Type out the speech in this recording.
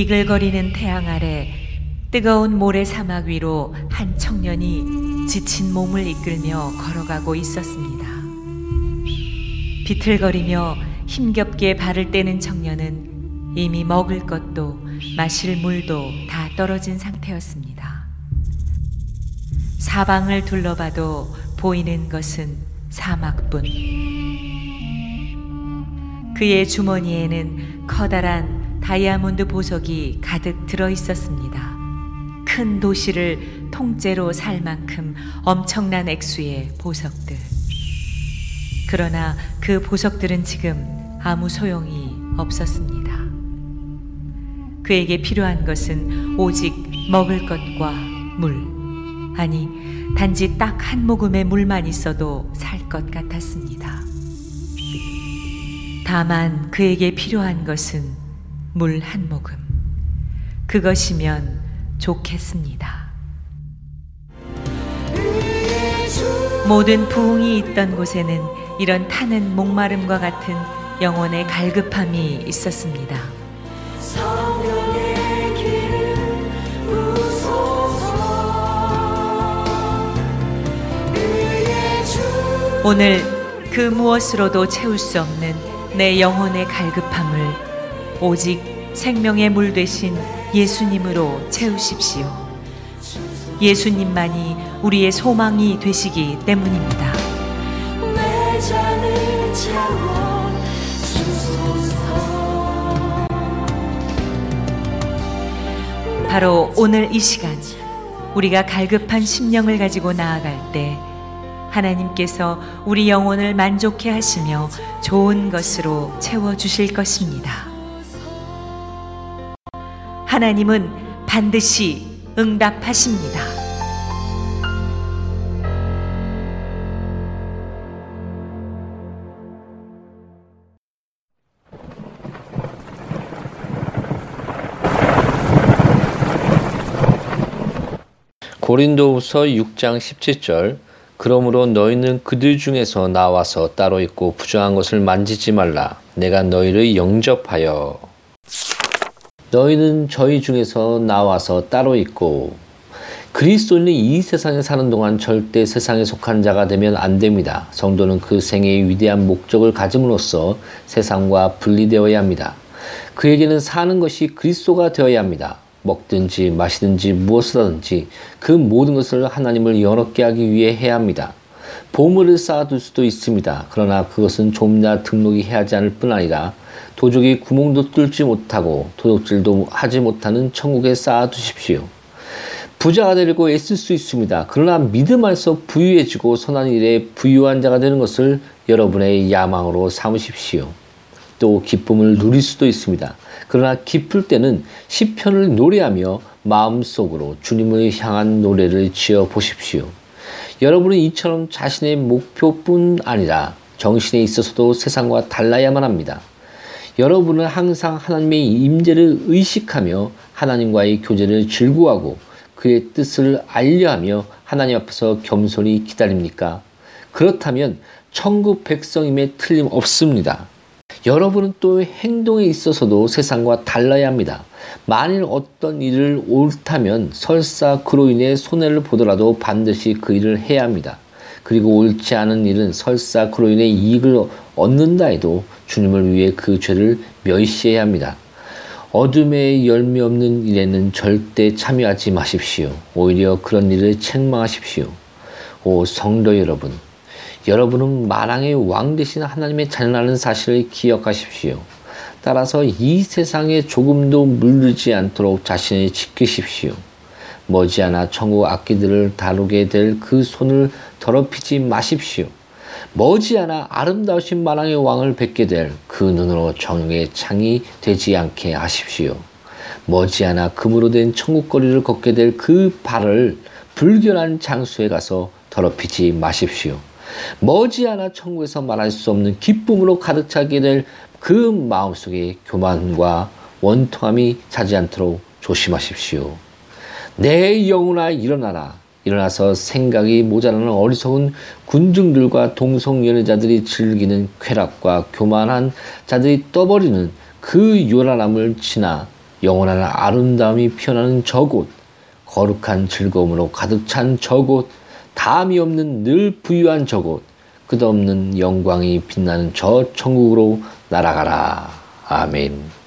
이글거리는 태양 아래 뜨거운 모래 사막 위로 한 청년이 지친 몸을 이끌며 걸어가고 있었습니다. 비틀거리며 힘겹게 발을 떼는 청년은 이미 먹을 것도 마실 물도 다 떨어진 상태였습니다. 사방을 둘러봐도 보이는 것은 사막뿐. 그의 주머니에는 커다란 다이아몬드 보석이 가득 들어 있었습니다. 큰 도시를 통째로 살 만큼 엄청난 액수의 보석들. 그러나 그 보석들은 지금 아무 소용이 없었습니다. 그에게 필요한 것은 오직 먹을 것과 물. 아니, 단지 딱 한 모금의 물만 있어도 살 것 같았습니다. 다만 그에게 필요한 것은 물 한 모금. 그것이면 좋겠습니다. 모든 부흥이 있던 곳에는 이런 타는 목마름과 같은 영혼의 갈급함이 있었습니다. 오늘 그 무엇으로도 채울 수 없는 내 영혼의 갈급함을 오직 생명의 물 되신 예수님으로 채우십시오. 예수님만이 우리의 소망이 되시기 때문입니다. 바로 오늘 이 시간 우리가 갈급한 심령을 가지고 나아갈 때 하나님께서 우리 영혼을 만족해 하시며 좋은 것으로 채워 주실 것입니다. 하나님은 반드시 응답하십니다. 고린도후서 6장 17절 그러므로 너희는 그들 중에서 나와서 따로 있고 부정한 것을 만지지 말라 내가 너희를 영접하여 너희는 저희 중에서 나와서 따로 있고 그리스도인이 이 세상에 사는 동안 절대 세상에 속한 자가 되면 안 됩니다. 성도는 그 생애의 위대한 목적을 가짐으로써 세상과 분리되어야 합니다. 그에게는 사는 것이 그리스도가 되어야 합니다. 먹든지 마시든지 무엇을 하든지 그 모든 것을 하나님을 영롭게 하기 위해 해야 합니다. 보물을 쌓아둘 수도 있습니다. 그러나 그것은 좀나 등록이 해야 하지 않을 뿐 아니라 도적이 구멍도 뚫지 못하고 도둑질도 하지 못하는 천국에 쌓아두십시오. 부자가 되려고 애쓸 수 있습니다. 그러나 믿음 안에서 부유해지고 선한 일에 부유한 자가 되는 것을 여러분의 야망으로 삼으십시오. 또 기쁨을 누릴 수도 있습니다. 그러나 기쁠 때는 시편을 노래하며 마음속으로 주님을 향한 노래를 지어 보십시오. 여러분은 이처럼 자신의 목표뿐 아니라 정신에 있어서도 세상과 달라야만 합니다. 여러분은 항상 하나님의 임재를 의식하며 하나님과의 교제를 즐거워하고 그의 뜻을 알려하며 하나님 앞에서 겸손히 기다립니까? 그렇다면 천국 백성임에 틀림없습니다. 여러분은 또 행동에 있어서도 세상과 달라야 합니다. 만일 어떤 일을 옳다면 설사 그로 인해 손해를 보더라도 반드시 그 일을 해야 합니다. 그리고 옳지 않은 일은 설사 그로 인해 이익을 얻는다 해도 주님을 위해 그 죄를 멸시해야 합니다. 어둠의 열매 없는 일에는 절대 참여하지 마십시오. 오히려 그런 일을 책망하십시오. 오 성도 여러분, 여러분은 마랑의 왕 되신 하나님의 자녀라는 사실을 기억하십시오. 따라서 이 세상에 조금도 물들지 않도록 자신을 지키십시오. 머지않아 천국 악기들을 다루게 될 그 손을 더럽히지 마십시오. 머지않아 아름다우신 마랑의 왕을 뵙게 될 그 눈으로 정욕의 창이 되지 않게 하십시오. 머지않아 금으로 된 천국거리를 걷게 될 그 발을 불결한 장소에 가서 더럽히지 마십시오. 머지않아 천국에서 말할 수 없는 기쁨으로 가득 차게 될 그 마음속에 교만과 원통함이 차지 않도록 조심하십시오. 내 영혼아 일어나라. 일어나서 생각이 모자라는 어리석은 군중들과 동성연애자들이 즐기는 쾌락과 교만한 자들이 떠버리는 그 요란함을 지나 영원한 아름다움이 피어나는 저곳, 거룩한 즐거움으로 가득 찬 저곳, 담이 없는 늘 부유한 저곳, 끝없는 영광이 빛나는 저 천국으로 날아가라. 아멘.